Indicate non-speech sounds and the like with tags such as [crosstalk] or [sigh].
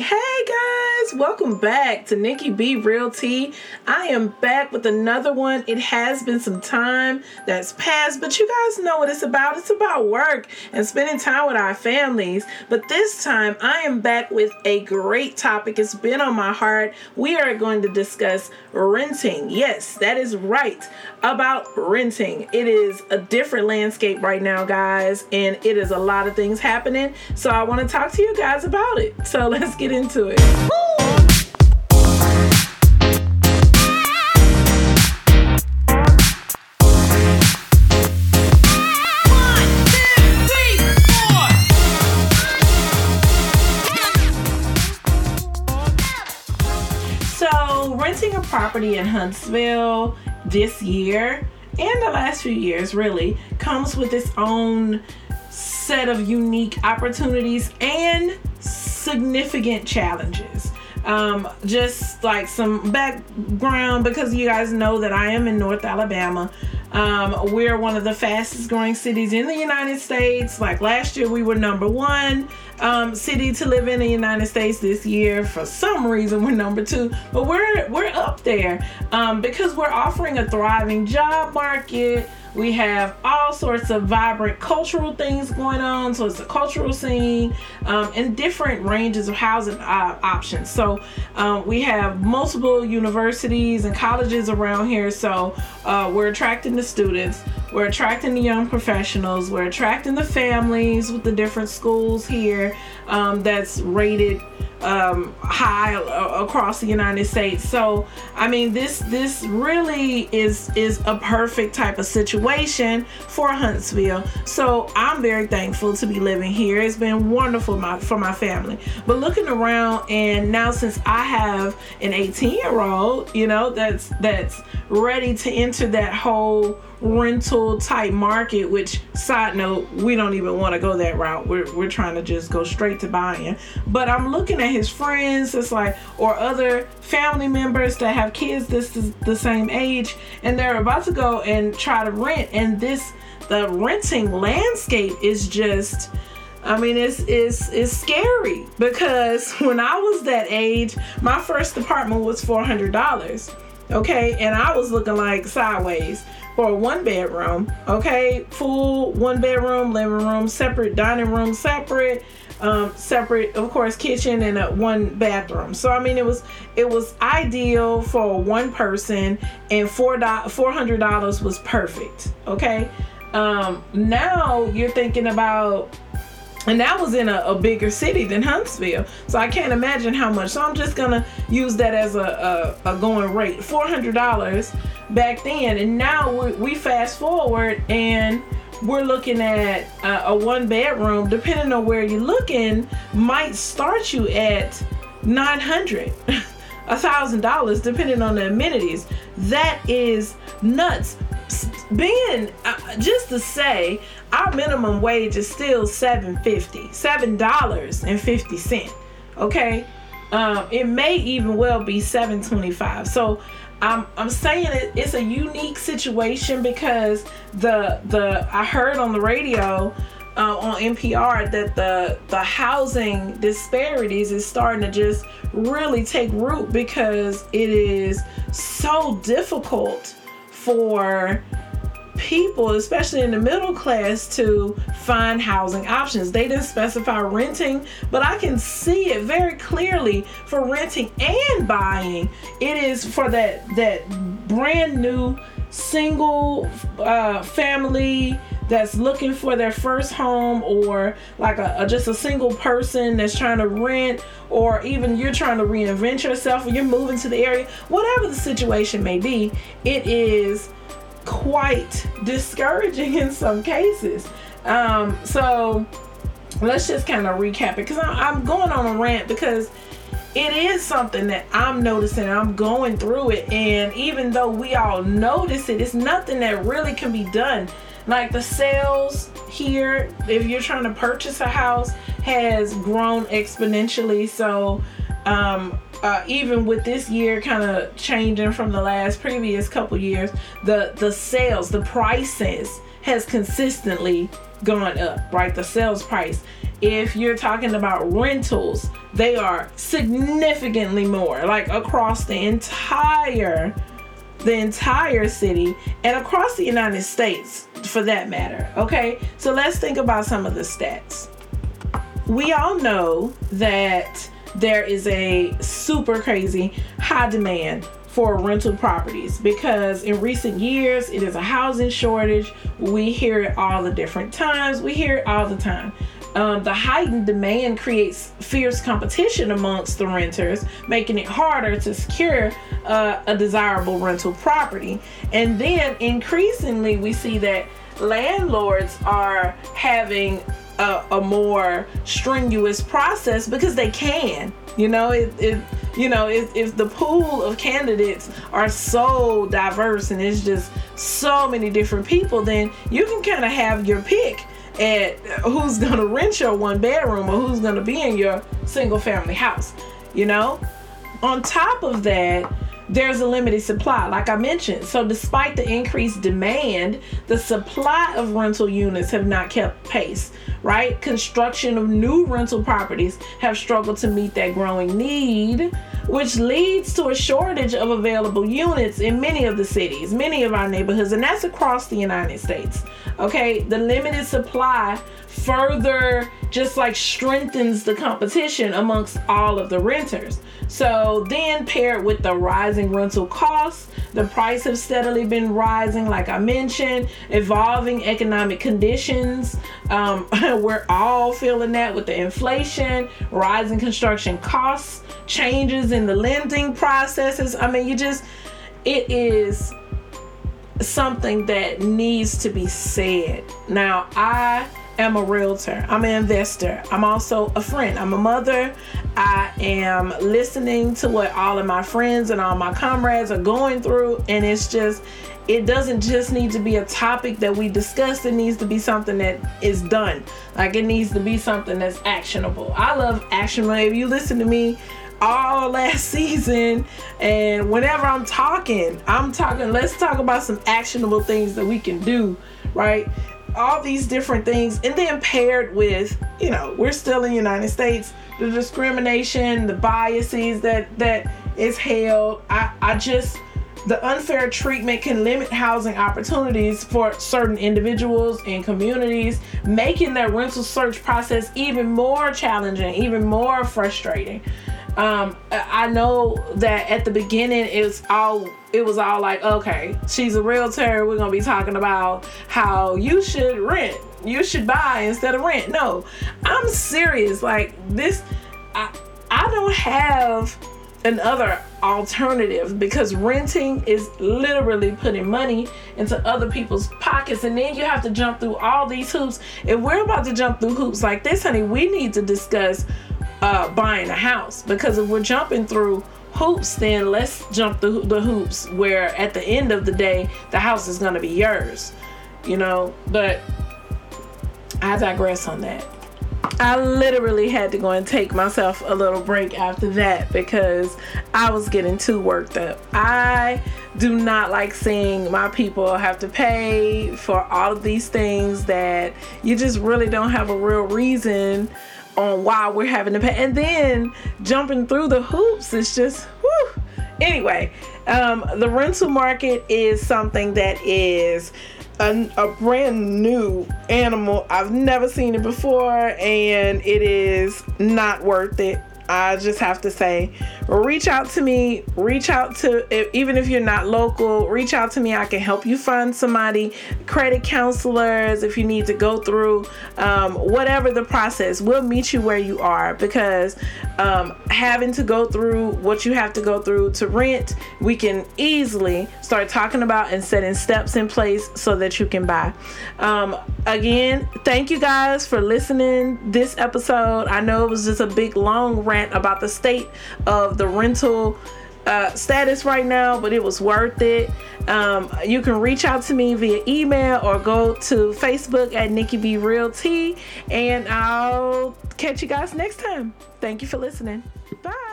Hey welcome back to Nikki Bee Realtea. I am back with another one. It has been some time that's passed, but you guys know what it's about. It's about work and spending time with our families. But this time I am back with a great topic. It's been on my heart. We are going to discuss renting. Yes, that is right. About renting. It is a different landscape right now, guys, and it is a lot of things happening. So I want to talk to you guys about it. So [laughs] let's get into it. So, property in Huntsville this year and the last few years really comes with its own set of unique opportunities and significant challenges. Um, just like some background because you guys know that I am in North Alabama. Um, we're one of the fastest growing cities in the United States. Like last year, we were number one um, city to live in the United States. This year, for some reason, we're number two, but we're we're up there um, because we're offering a thriving job market. We have all sorts of vibrant cultural things going on. So it's a cultural scene um, and different ranges of housing uh, options. So um, we have multiple universities and colleges around here. So uh, we're attracting the students, we're attracting the young professionals, we're attracting the families with the different schools here um, that's rated um, high across the United States. So, I mean, this this really is is a perfect type of situation for Huntsville. So, I'm very thankful to be living here. It's been wonderful my, for my family. But looking around, and now since I have an 18 year old, you know, that's that's ready to enter that whole rental type market which side note we don't even want to go that route. We're, we're trying to just go straight to buying. But i'm looking at his friends it's like or other family members that have kids this is the same age and they're about to go and try to rent and this the renting landscape is just I mean, it's, it's, it's scary. Because [laughs] when I was that age, my first apartment was $400. Okay. And I was looking like sideways for a one bedroom. Okay, full one bedroom, living room, separate dining room, separate, um, separate, of course, kitchen and a one bathroom. So I mean, it was it was ideal for one person, and four four hundred dollars was perfect. Okay, um, now you're thinking about and that was in a, a, bigger city than Huntsville. So I can't imagine how much. So I'm just gonna use that as a, a, a going rate. Four hundred dollars back then, and now we, we, fast forward and we're looking at a, a one bedroom. Depending on where you're looking, might start you at nine hundred. [laughs] A thousand dollars depending on the amenities. That is nuts. Being uh, just to say, our minimum wage is still seven fifty, seven dollars and fifty cent. Okay, um, it may even well be seven twenty five. So I'm I'm saying it, it's a unique situation because the the I heard on the radio. Uh, on NPR that the the housing disparities is starting to just really take root because it is so difficult for people, especially in the middle class, to find housing options. They didn't specify renting, but I can see it very clearly for renting and buying. It is for that that brand new single uh, family that's looking for their first home or like a, a, just a single person that's trying to rent or even you're trying to reinvent yourself or you're moving to the area whatever the situation may be it is quite discouraging in some cases. Um, so let's just kind of recap it because I'm going on a rant because it is something that I'm noticing. I'm going through it, and even though we all notice it, it's nothing that really can be done. Like the sales here, if you're trying to purchase a house, has grown exponentially. So um, uh, even with this year kind of changing from the last previous couple years, the the sales, the prices has consistently gone up, right? The sales price. If you're talking about rentals, they are significantly more, like across the entire the entire city and across the United States for that matter. Okay? So let's think about some of the stats. We all know that there is a super crazy high demand for rental properties because in recent years it is a housing shortage. We hear it all the different times. We hear it all the time. Um, the heightened demand creates fierce competition amongst the renters, making it harder to secure uh, a desirable rental property. And then increasingly, we see that landlords are having a, a more strenuous process because they can. You know, it, it you know, if, if the pool of candidates are so diverse and it's just so many different people, then you can kind of have your pick at who's gonna [laughs] rent your one bedroom or who's gonna be in your single family house. You know, on top of that, there's a limited supply, like I mentioned. So, despite the increased demand, the supply of rental units have not kept pace, right? Construction of new rental properties have struggled to meet that growing need, which leads to a shortage of available units in many of the cities, many of our neighborhoods, and that's across the United States. Okay, the limited supply further just like strengthens the competition amongst all of the renters. So then paired with the rising rental costs, the price have steadily been rising, like I mentioned, evolving economic conditions. Um, [laughs] we're all feeling that with the inflation, rising construction costs, changes in the lending processes. I mean, you just, it is something that needs to be said. Now, I am a realtor. I'm an investor. I'm also a friend. I'm a mother. I am listening to what all of my friends and all my comrades are going through. And it's just, it doesn't just need to be a topic that we discuss. It needs to be something that is done. Like it needs to be something that's actionable. I love action. If you listen to me, all last [laughs] season and whenever I'm talking, I'm talking let's talk about some actionable things that we can do, right? All these different things and then paired with you know we're still in the united states the discrimination the biases that that is held. I i just the unfair treatment can limit housing opportunities for certain individuals and communities, making that rental search process even more challenging, even more frustrating um, I know that at the beginning it was all it was all like, okay, she's a realtor. We're gonna be talking about how you should rent, you should buy instead of rent. No, I'm serious. Like this, I I don't have another alternative because renting is literally putting money into other people's pockets and then you have to jump through all these hoops if we're about to jump through hoops like this honey we need to discuss uh, buying a house because if we're jumping through hoops, then let's jump the, the hoops where at the end of the day, the house is going to be yours, you know. But I digress on that. I literally had to go and take myself a little break after that because I was getting too worked up. I do not like seeing my people have to pay for all of these things that you just really don't have a real reason on why we're having to pay. And then jumping through the hoops is just, whew. Anyway, um, the rental market is something that is a, a, brand new animal. I've never seen it before, and it is not worth it I just have to say, reach out to me. Reach out to, even if you're not local, reach out to me. I can help you find somebody, credit counselors, if you need to go through um, whatever the process. We'll meet you where you are because um, having to go through what you have to go through to rent, we can easily start talking about and setting steps in place so that you can buy. Um, again, thank you guys for listening this episode. I know it was just a big long rant about the state of the rental uh, status right now, but it was worth it. Um, you can reach out to me via email or go to Facebook at Nikki Bee Realtea, and I'll catch you guys next time. Thank you for listening. Bye.